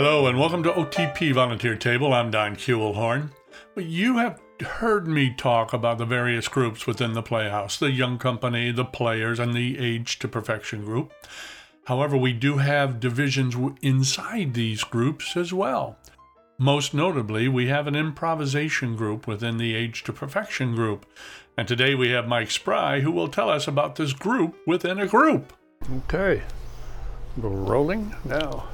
Hello and welcome to OTP Volunteer Table. I'm Don Kuehlhorn. You have heard me talk about the various groups within the Playhouse the Young Company, the Players, and the Age to Perfection group. However, we do have divisions inside these groups as well. Most notably, we have an improvisation group within the Age to Perfection group. And today we have Mike Spry who will tell us about this group within a group. Okay, rolling now.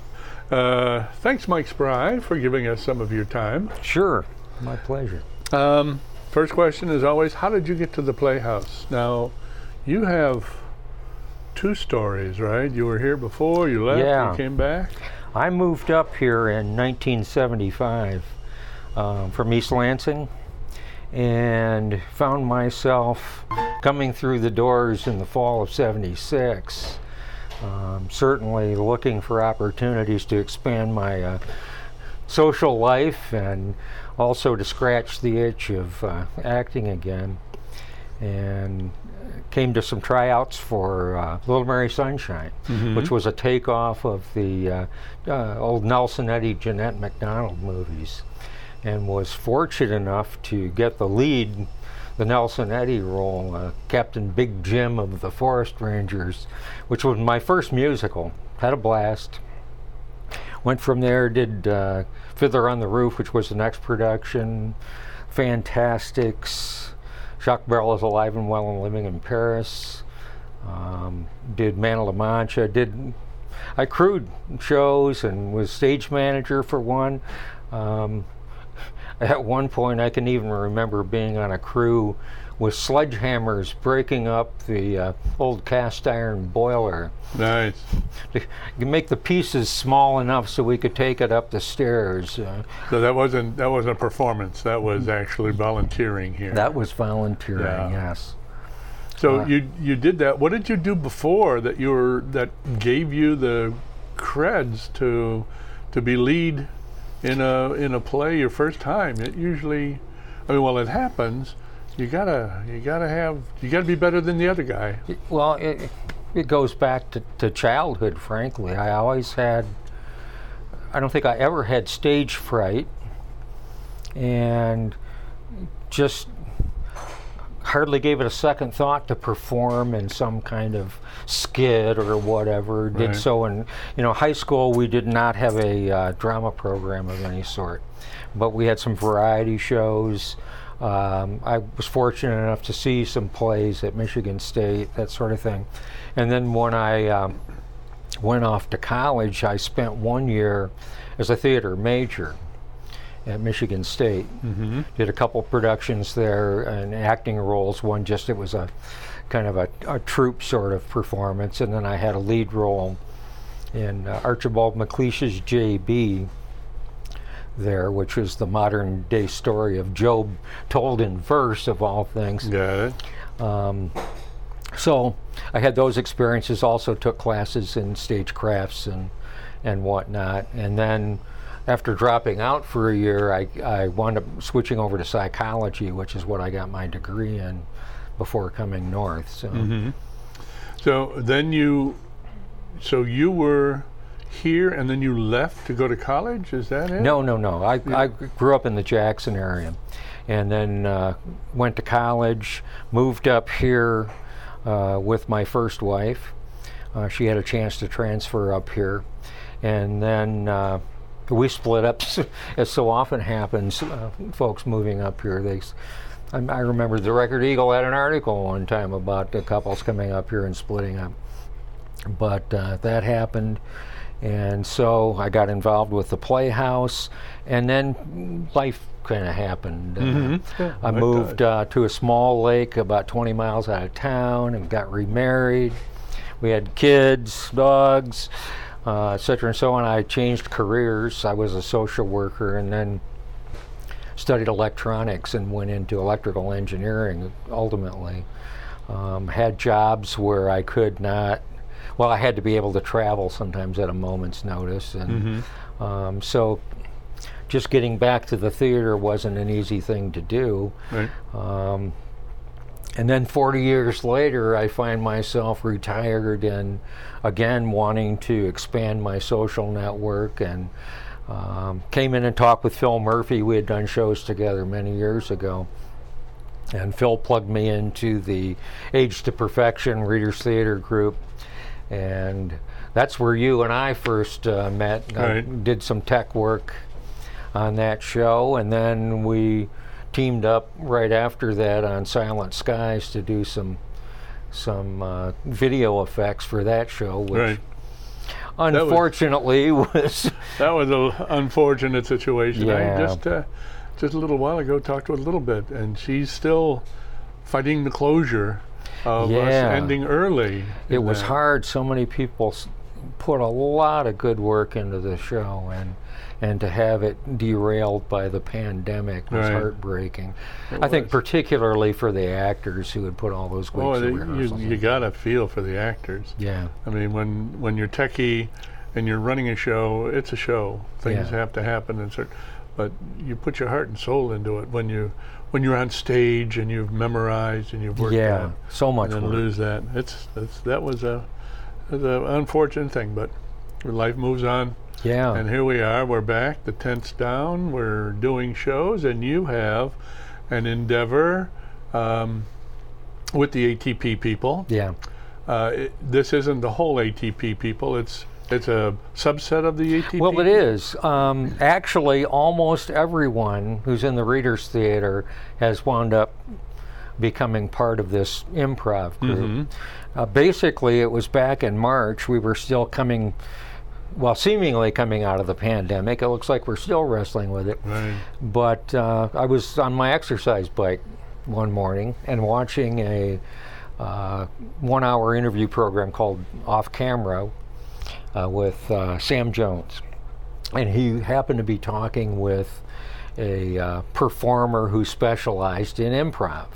Uh, thanks, Mike Spry, for giving us some of your time. Sure, my pleasure. Um, first question is always how did you get to the Playhouse? Now, you have two stories, right? You were here before, you left, Yeah. you came back. I moved up here in 1975 um, from East Lansing and found myself coming through the doors in the fall of 76. Um, certainly looking for opportunities to expand my uh, social life and also to scratch the itch of uh, acting again. And came to some tryouts for uh, Little Mary Sunshine, which was a takeoff of the uh, uh, old Nelson Eddy Jeanette MacDonald movies, and was fortunate enough to get the lead, the Nelson Eddy role, uh, Captain Big Jim of the Forest Rangers, which was my first musical. Had a blast. Went from there, did uh, Fiddler on the Roof, which was the next production, Fantasticks, Jacques Brel is alive and well and living in Paris. Um, did Man of La Mancha. Did I crewed shows and was stage manager for one. Um, at one point, I can even remember being on a crew with sledgehammers breaking up the uh, old cast iron boiler Nice. to make the pieces small enough so we could take it up the stairs. Uh, So that wasn't that wasn't a performance. That was actually volunteering here. that was volunteering, Yeah. yes. so uh, you you did that. What did you do before that you were that gave you the creds to to be lead in a in a play your first time? It usually, I mean, well, it happens. You gotta you gotta have you gotta be better than the other guy. Well, it, it goes back to, to childhood, frankly. I always had, I don't think I ever had stage fright, and just hardly gave it a second thought to perform in some kind of skit or whatever. Did Right. so in, you know, high school. We did not have a uh, drama program of any sort, but we had some variety shows. Um, I was fortunate enough to see some plays at Michigan State, that sort of thing. And then when I um, went off to college, I spent one year as a theater major at Michigan State. Mm-hmm. Did a couple productions there and acting roles. One just it was a kind of a, a troupe sort of performance, and then I had a lead role in uh, Archibald MacLeish's J.B. There, which was the modern day story of Job told in verse, of all things. Got it. Um, so I had those experiences. Also took classes in stagecrafts and and whatnot. And then after dropping out for a year, I I wound up switching over to psychology, which is what I got my degree in before coming north. So Mm-hmm. So then you, so you were here and then you left to go to college. Is that it? no, no, no. I I grew up in the Jackson area, and then uh, went to college. Moved up here uh, with my first wife. Uh, she had a chance to transfer up here, and then uh, we split up. As so often happens, uh, folks moving up here, they. I, I remember the Record Eagle had an article one time about the couples coming up here and splitting up, but uh, that happened, and so I got involved with the Playhouse, and then life kind of happened. Uh, Mhm. Yeah, I moved uh, to a small lake about 20 miles out of town and got remarried. We had kids, dogs, uh, et cetera, and so on. I changed careers. I was a social worker and then studied electronics and went into electrical engineering ultimately. Um, had jobs where I could not, well, I had to be able to travel sometimes at a moment's notice. And um, so just getting back to the theater wasn't an easy thing to do. Right. Um, and then 40 years later, I find myself retired and again wanting to expand my social network and Um, came in and talked with Phil Murphy. We had done shows together many years ago. And Phil plugged me into the Age to Perfection Readers Theater group. And that's where you and I first uh, met. I did some tech work on that show, and then we teamed up right after that on Silent Skies to do some some uh, video effects for that show, which Right. unfortunately was, That was an unfortunate situation. Yeah. I just uh, just a little while ago talked to her a little bit, and she's still fighting the closure of us ending early. it was that. hard. So many people s- put a lot of good work into the show, and and to have it derailed by the pandemic was Right. heartbreaking. It I think particularly for the actors who had put all those oh, weeks Oh, of rehearsals. you, you gotta feel for the actors. yeah, I mean, when when you're techie and you're running a show, it's a show. Things Yeah. have to happen, and cer- but you put your heart and soul into it when you when you're on stage and you've memorized and you've worked yeah, on. so much and then work. lose that. It's, it's that was a, was a unfortunate thing, but life moves on, Yeah, and here we are. We're back. The tent's down. We're doing shows, and you have an endeavor um, with the ATP people. yeah. Uh, it, this isn't the whole ATP people. It's it's a subset of the ATP. Well, it is. Um, actually, almost everyone who's in the Readers Theater has wound up becoming part of this improv group. Mm-hmm. Uh, basically, it was back in March. We were still coming, well, seemingly coming out of the pandemic. It looks like we're still wrestling with it. Right. But uh, I was on my exercise bike one morning and watching a uh, one hour interview program called Off Camera uh, with uh, Sam Jones. And he happened to be talking with a uh, performer who specialized in improv.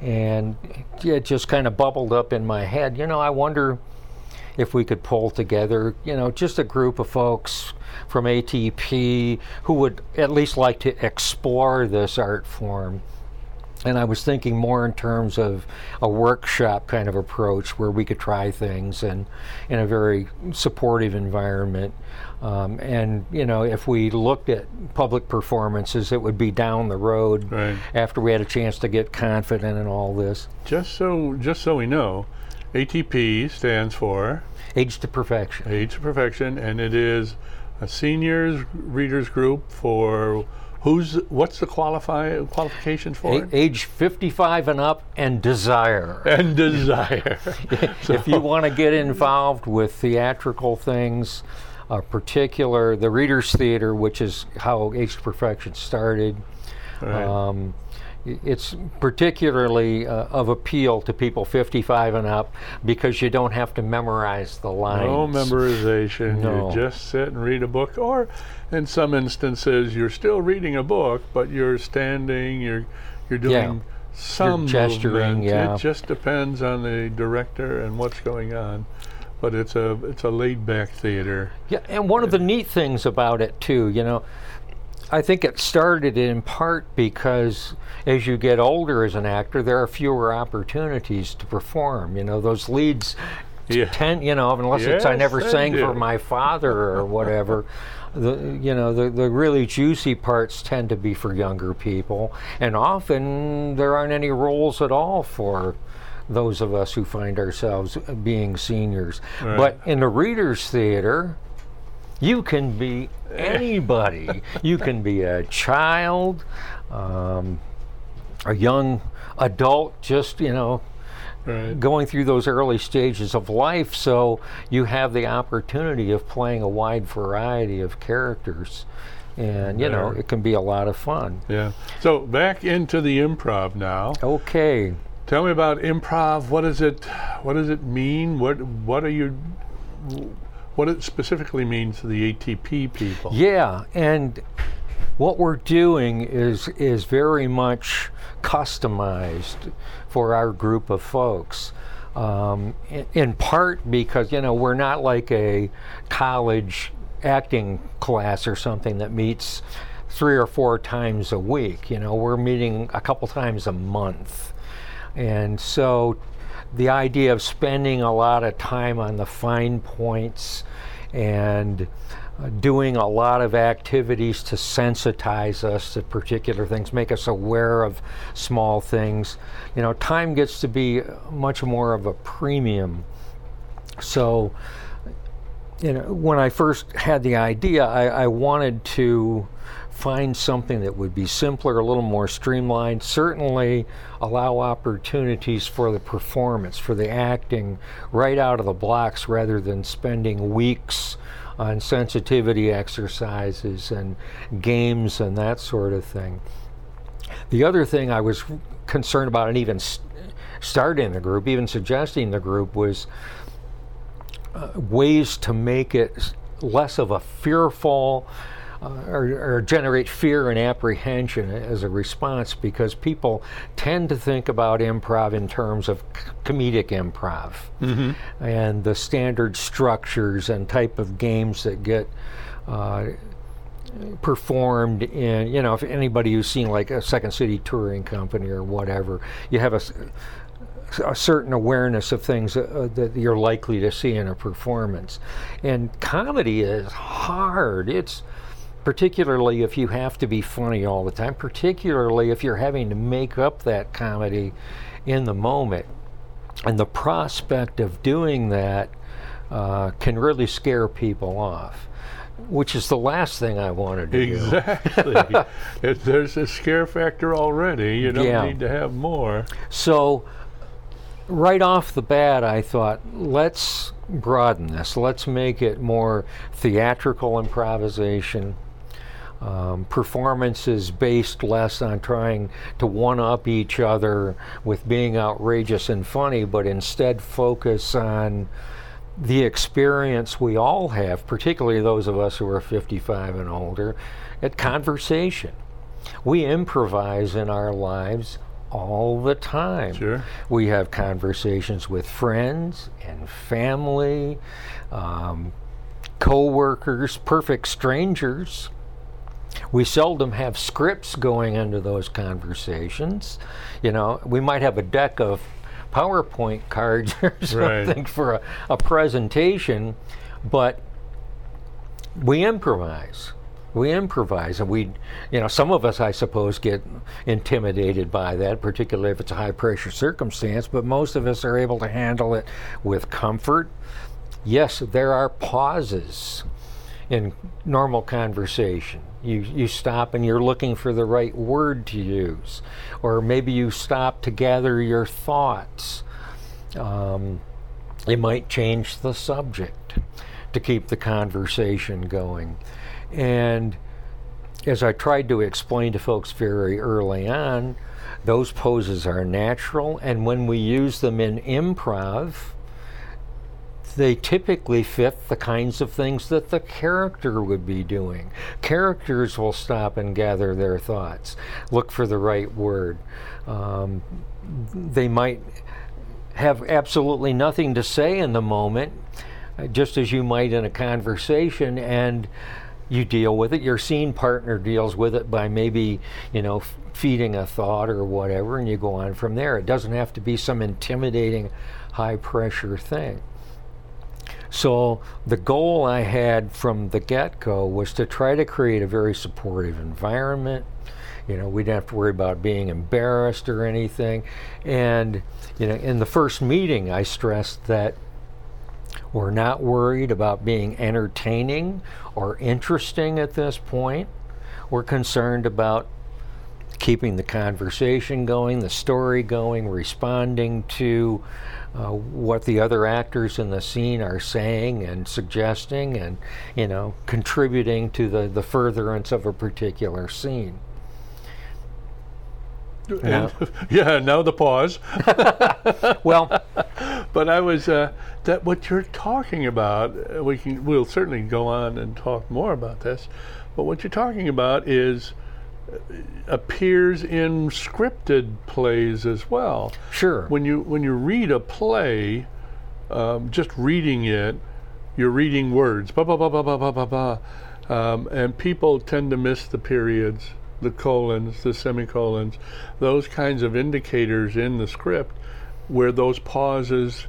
And it just kind of bubbled up in my head. You know, I wonder if we could pull together, you know, just a group of folks from ATP who would at least like to explore this art form. And I was thinking more in terms of a workshop kind of approach where we could try things and in a very supportive environment. Um, and, you know, if we looked at public performances, it would be down the road Right. after we had a chance to get confident in all this. Just so just so we know, ATP stands for Age to Perfection. Age to Perfection, and it is a seniors readers group for who's what's the qualify qualifications for A- it? age 55 and up and desire. and desire. if you want to get involved with theatrical things, uh, particular the Readers Theater, which is how Age to Perfection started, Right. um, it's particularly uh, of appeal to people 55 and up because you don't have to memorize the lines. no memorization. No. You just sit and read a book, or in some instances, you're still reading a book, but you're standing. You're you're doing Yeah. some gesturing, yeah. It just depends on the director and what's going on. But it's a it's a laid back theater. Yeah, and one of the neat things about it too, you know, I think it started in part because as you get older as an actor, there are fewer opportunities to perform. You know, those leads Yeah. tend, you know, unless it's I never sang do. for my father or whatever. The you know the the really juicy parts tend to be for younger people, and often there aren't any roles at all for those of us who find ourselves being seniors. Right. But in the readers theater, you can be anybody. you can be a child, um, a young adult, just, you know, Right. going through those early stages of life. So you have the opportunity of playing a wide variety of characters. And, you know, it can be a lot of fun. Yeah. So back into the improv now. Okay. Tell me about improv. What does it what does it mean? What what are you what it specifically means to the ATP people? Yeah, and what we're doing is is very much customized for our group of folks. Um, in, in part because you know we're not like a college acting class or something that meets three or four times a week. You know, we're meeting a couple times a month, and so the idea of spending a lot of time on the fine points and uh, doing a lot of activities to sensitize us to particular things, make us aware of small things. You know, time gets to be much more of a premium. So, you know, when I first had the idea, I, I wanted to find something that would be simpler, a little more streamlined, certainly allow opportunities for the performance, for the acting right out of the blocks rather than spending weeks on sensitivity exercises and games and that sort of thing. The other thing I was concerned about, and even st- starting the group, even suggesting the group, was uh, ways to make it less of a fearful uh, or, or, generate fear and apprehension as a response because people tend to think about improv in terms of comedic improv mm-hmm. and the standard structures and type of games that get uh, performed in you know if anybody who's seen like a second city touring company or whatever you have a a certain awareness of things uh, that you're likely to see in a performance. And comedy is hard. It's particularly if you have to be funny all the time, particularly if you're having to make up that comedy in the moment. And the prospect of doing that uh, can really scare people off. Which is the last thing I wanted to exactly. do. Exactly. there's a scare factor already. You don't yeah. need to have more. So, right off the bat, I thought, let's broaden this. Let's make it more theatrical improvisation um, performances based less on trying to one up each other with being outrageous and funny, but instead focus on the experience we all have, particularly those of us who are 55 and older, at conversation. We improvise in our lives all the time. Sure. We have conversations with friends and family, um, co workers, perfect strangers. We seldom have scripts going into those conversations. You know, we might have a deck of PowerPoint cards or something right. for a, a presentation, but we improvise we improvise and we you know some of us i suppose get intimidated by that particularly if it's a high pressure circumstance but most of us are able to handle it with comfort yes there are pauses in normal conversation you, you stop and you're looking for the right word to use. Or maybe you stop to gather your thoughts. Um, it might change the subject to keep the conversation going. And as I tried to explain to folks very early on, those poses are natural, and when we use them in improv, they typically fit the kinds of things that the character would be doing. Characters will stop and gather their thoughts, look for the right word. Um, they might have absolutely nothing to say in the moment, uh, just as you might in a conversation, and you deal with it. Your scene partner deals with it by maybe, you know, f- feeding a thought or whatever, and you go on from there. It doesn't have to be some intimidating, high pressure thing. So the goal I had from the get-go was to try to create a very supportive environment. You know, we didn't have to worry about being embarrassed or anything. And you know, in the first meeting, I stressed that we're not worried about being entertaining or interesting at this point. We're concerned about keeping the conversation going, the story going, responding to uh, what the other actors in the scene are saying and suggesting and you know contributing to the, the furtherance of a particular scene. Yeah, yeah now the pause. Well but i was uh, that what you're talking about uh, we can we'll certainly go on and talk more about this but what you're talking about is appears in scripted plays as well. Sure. When you when you read a play, um, just reading it, you're reading words, blah blah blah blah blah blah blah, um, and people tend to miss the periods, the colons, the semicolons, those kinds of indicators in the script, where those pauses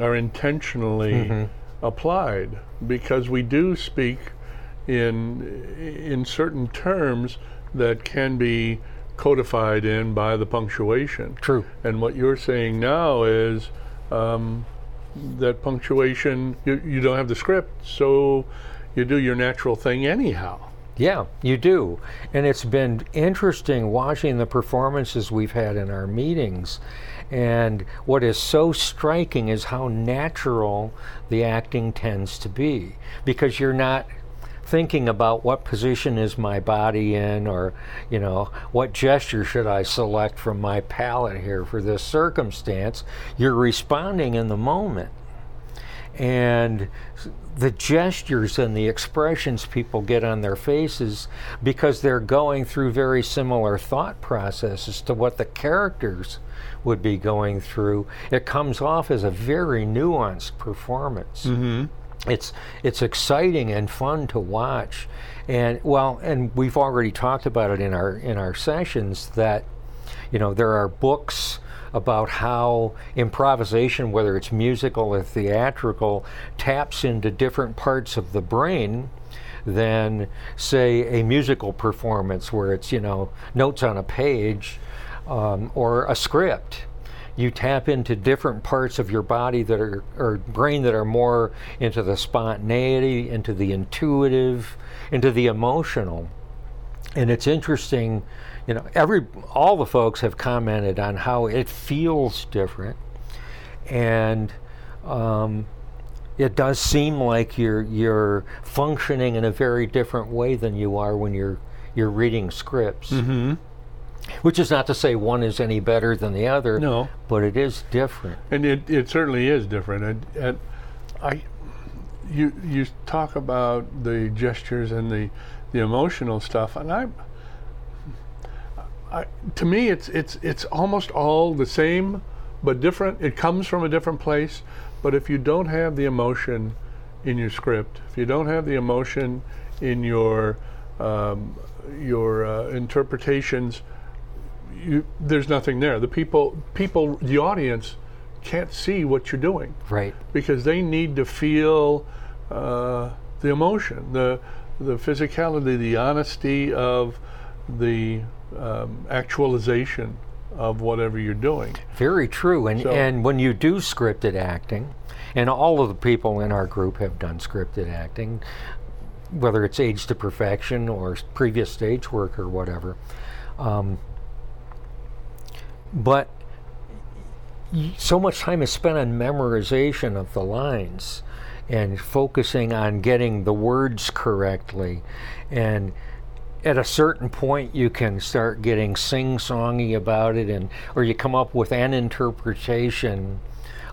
are intentionally mm-hmm. applied because we do speak in in certain terms that can be codified in by the punctuation. True. And what you're saying now is um, that punctuation, you, you don't have the script, so you do your natural thing anyhow. Yeah, you do. And it's been interesting watching the performances we've had in our meetings. And what is so striking is how natural the acting tends to be because you're not thinking about what position is my body in or you know what gesture should i select from my palette here for this circumstance you're responding in the moment and the gestures and the expressions people get on their faces because they're going through very similar thought processes to what the characters would be going through it comes off as a very nuanced performance Mm-hmm. It's it's exciting and fun to watch. And well and we've already talked about it in our in our sessions that you know there are books about how improvisation whether it's musical or theatrical taps into different parts of the brain than say a musical performance where it's you know notes on a page um, or a script you tap into different parts of your body that are or brain that are more into the spontaneity into the intuitive into the emotional. And it's interesting you know every all the folks have commented on how it feels different. And um, it does seem like you're you're functioning in a very different way than you are when you're you're reading scripts. Mm-hmm. Which is not to say one is any better than the other No. but it is different And it, it certainly is different. And, and I, you you talk about the gestures and the, the emotional stuff, and I, I, to me, it's it's it's almost all the same, but different. It comes from a different place. But if you don't have the emotion in your script, if you don't have the emotion in your um, your uh, interpretations, you, there's nothing there. The people, people, the audience can't see what you're doing right because they need to feel uh, the emotion, the the physicality, the honesty of the um, actualization of whatever you're doing. Very true. And So- and when you do scripted acting, and all of the people in our group have done scripted acting, whether it's Age to Perfection or previous stage work or whatever. Um, but so much time is spent on memorization of the lines and focusing on getting the words correctly and at a certain point you can start getting sing-songy about it and or you come up with an interpretation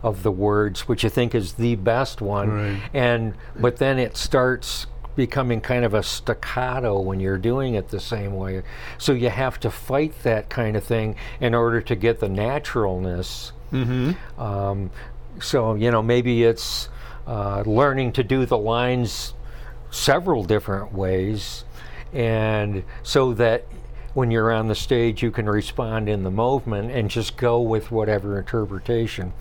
of the words which you think is the best one Right. and but then it starts becoming kind of a staccato when you're doing it the same way so you have to fight that kind of thing in order to get the naturalness Mm-hmm. um, so you know maybe it's uh, learning to do the lines several different ways, and so that when you're on the stage you can respond in the movement and just go with whatever interpretation.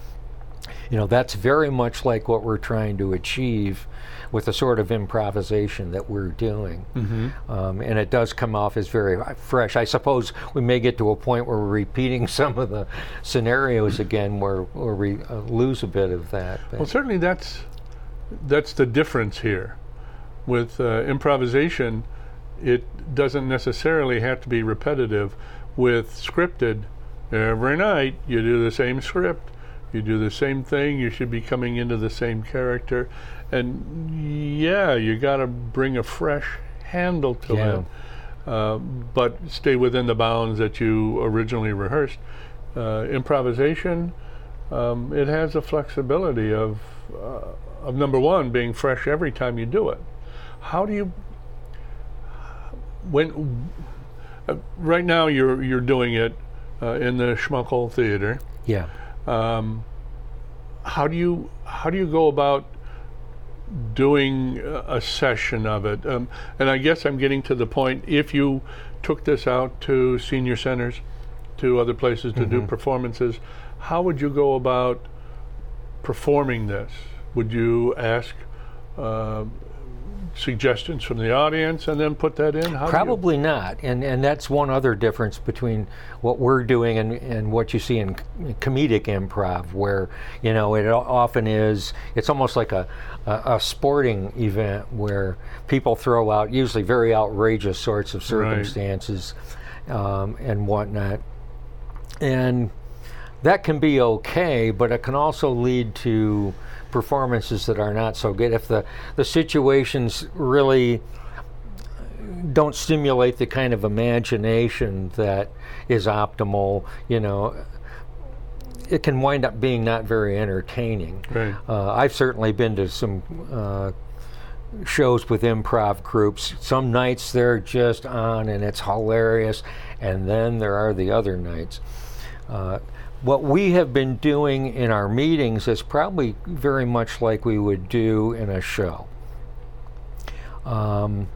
You know that's very much like what we're trying to achieve with the sort of improvisation that we're doing. Mm-hmm. Um, and it does come off as very fresh. I suppose we may get to a point where we're repeating some of the scenarios again, where, where we uh, lose a bit of that. Well, certainly that's that's the difference here. With uh, improvisation, it doesn't necessarily have to be repetitive. With scripted, every night you do the same script, you do the same thing. You should be coming into the same character, and yeah, you got to bring a fresh handle to Yeah. it, uh, but stay within the bounds that you originally rehearsed. Uh, improvisation, um, it has a flexibility of uh, of number one being fresh every time you do it. How do you when uh, right now you're you're doing it uh, in the Schmuckal Theater? yeah. Um, how do you how do you go about doing a session of it? Um, and I guess I'm getting to the point. If you took this out to senior centers, to other places to do performances, how would you go about performing this? Would you ask uh, suggestions from the audience and then put that in? How Probably not, and and that's one other difference between what we're doing and, and what you see in comedic improv, where you know it often is. It's almost like a, a, a sporting event where people throw out usually very outrageous sorts of circumstances um, and whatnot, and that can be okay, but it can also lead to performances that are not so good if the the situations really don't stimulate the kind of imagination that is optimal, you know, it can wind up being not very entertaining. Right. Uh, I've certainly been to some uh, shows with improv groups. Some nights they're just on and it's hilarious, and then there are the other nights. Uh, what we have been doing in our meetings is probably very much like we would do in a show. Um,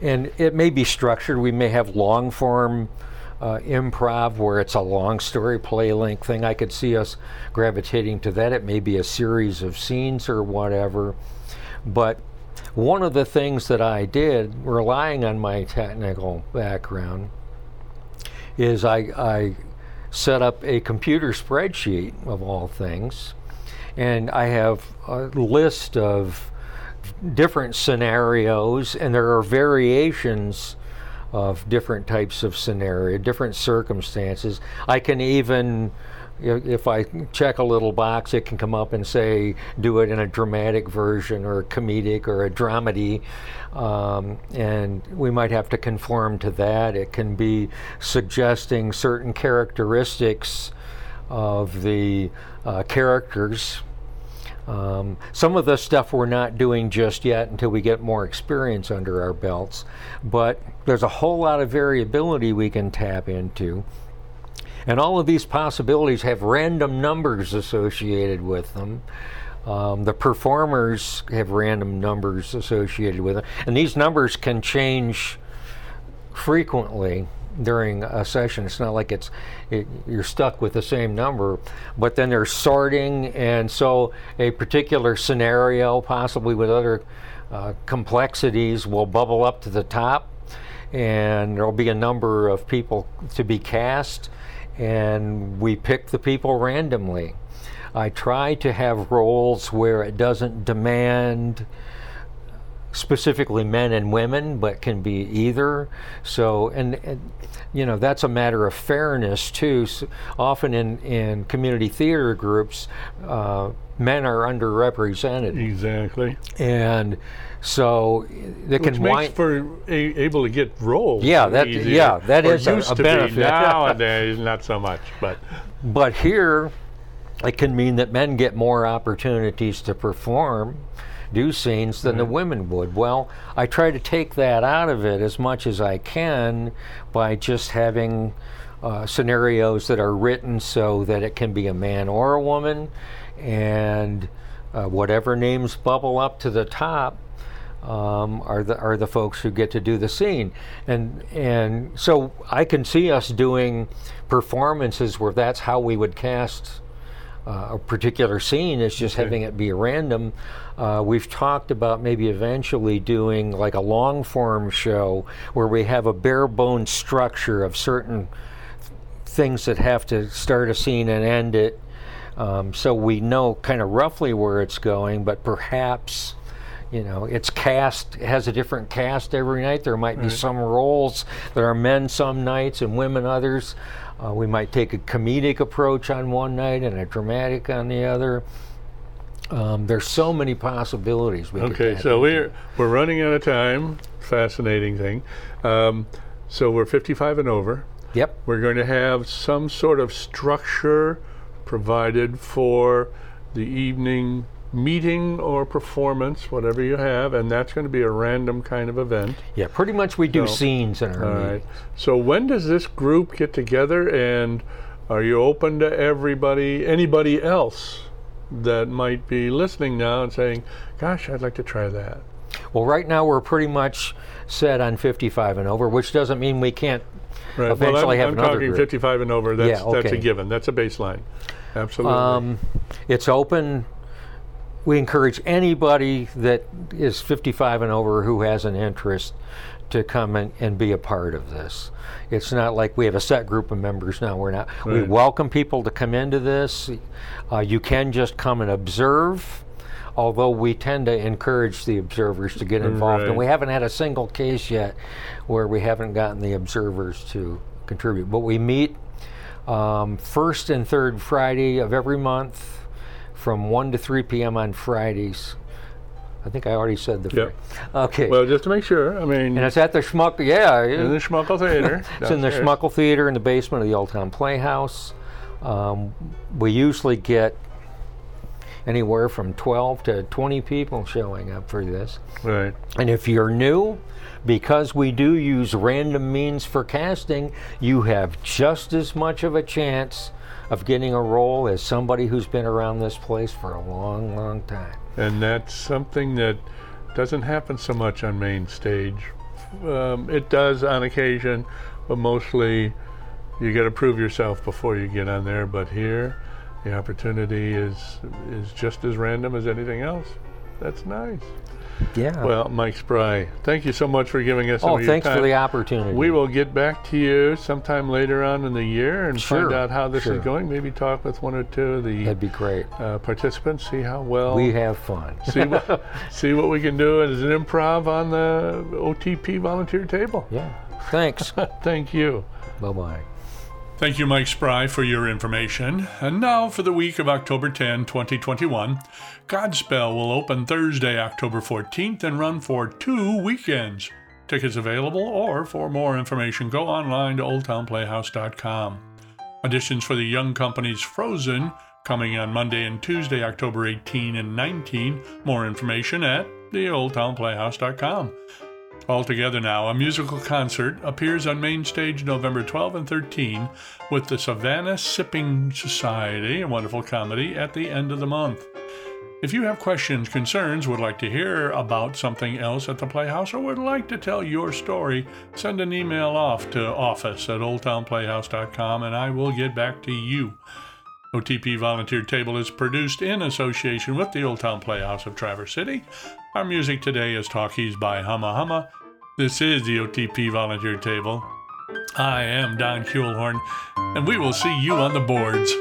and it may be structured. We may have long form uh, improv where it's a long story play length thing. I could see us gravitating to that. It may be a series of scenes or whatever. But one of the things that I did, relying on my technical background, is I, I set up a computer spreadsheet of all things, and I have a list of different scenarios, and there are variations of different types of scenario, different circumstances. I can even, if I check a little box, it can come up and say, do it in a dramatic version or a comedic or a dramedy. Um, and we might have to conform to that. It can be suggesting certain characteristics of the uh, characters um, some of the stuff we're not doing just yet until we get more experience under our belts, but there's a whole lot of variability we can tap into. And all of these possibilities have random numbers associated with them. Um, the performers have random numbers associated with them. And these numbers can change frequently during a session. It's not like it's it, you're stuck with the same number, but then there's sorting, and so a particular scenario, possibly with other uh, complexities, will bubble up to the top, and there'll be a number of people to be cast, and we pick the people randomly. I try to have roles where it doesn't demand specifically men and women, but can be either. So, and, and you know, that's a matter of fairness too. So often in, in community theater groups, uh, men are underrepresented, Exactly. and so they Which can makes wind. for a, able to get roles. Yeah, that- easier, yeah, that is a- a to benefit. Be. Nowadays, not so much. But But here, it can mean that men get more opportunities to perform, do scenes than the women would. Well, I try to take that out of it as much as I can by just having uh, scenarios that are written so that it can be a man or a woman, and uh, whatever names bubble up to the top um, are the are the folks who get to do the scene, and and so I can see us doing performances where that's how we would cast uh, a particular scene is just having it be random. Uh, we've talked about maybe eventually doing like a long form show where we have a bare bones structure of certain things that have to start a scene and end it. Um, so we know kind of roughly where it's going, but perhaps, you know, it's cast, it has a different cast every night. There might be some roles that are men some nights and women others. Uh, we might take a comedic approach on one night and a dramatic on the other. Um, there's so many possibilities. We okay, so into. we're we're running out of time. Fascinating thing. Um, so we're 55 and over. Yep. We're going to have some sort of structure provided for the evening meeting or performance, whatever you have, and that's going to be a random kind of event. Yeah, pretty much we do So- scenes in our All right. So when does this group get together, and are you open to everybody, anybody else that might be listening now and saying, "Gosh, I'd like to try that." Well, right now we're pretty much set on 55 and over, which doesn't mean we can't Right. eventually well, have I'm, another I'm talking group. 55 and over. That's Yeah, that's a given. That's a baseline. Absolutely. Um, it's open we encourage anybody that is 55 and over who has an interest to come in and be a part of this. It's not like we have a set group of members now. We're not. We welcome people to come into this. Uh, you can just come and observe, although we tend to encourage the observers to get involved. And we haven't had a single case yet where we haven't gotten the observers to contribute. But we meet um, first and third Friday of every month from 1 to 3 p.m. on Fridays. I think I already said the Yep. Okay. Well, just to make sure, I mean, and it's at the Schmuck, yeah. in the Schmuckal Theater. It's in the. Schmuckal Theater in the basement of the Old Town Playhouse. Um, we usually get anywhere from 12 to 20 people showing up for this. Right. And if you're new, because we do use random means for casting, you have just as much of a chance of getting a role as somebody who's been around this place for a long, long time. And that's something that doesn't happen so much on main stage. Um, it does on occasion, but mostly you got to prove yourself before you get on there. But here, the opportunity is is just as random as anything else. That's nice. Yeah. Well, Mike Spry, thank you so much for giving us oh, thanks for the opportunity. We will get back to you sometime later on in the year and find out how this sure. is going. Maybe talk with one or two of the That'd be great. uh, participants, see how well We have fun. see what see what we can do as an improv on the OTP volunteer table. yeah. Thanks. Thank you. bye bye. Thank you, Mike Spry, for your information. And now for the week of October 10, 2021. Godspell will open Thursday, October 14th and run for two weekends. Tickets available, or for more information, go online to oldtownplayhouse.com. Auditions for the Young Company's Frozen coming on Monday and Tuesday, October 18 and 19. More information at theoldtownplayhouse.com. Altogether now, a musical concert appears on main stage November 12 and 13 with the Savannah Sipping Society, a wonderful comedy, at the end of the month. If you have questions, concerns, would like to hear about something else at the Playhouse, or would like to tell your story, send an email off to office at oldtownplayhouse.com and I will get back to you. OTP Volunteer Table is produced in association with the Old Town Playhouse of Traverse City. Our music today is Talkies by Humma Humma. This is the OTP Volunteer Table. I am Don Kuehlhorn, and we will see you on the boards.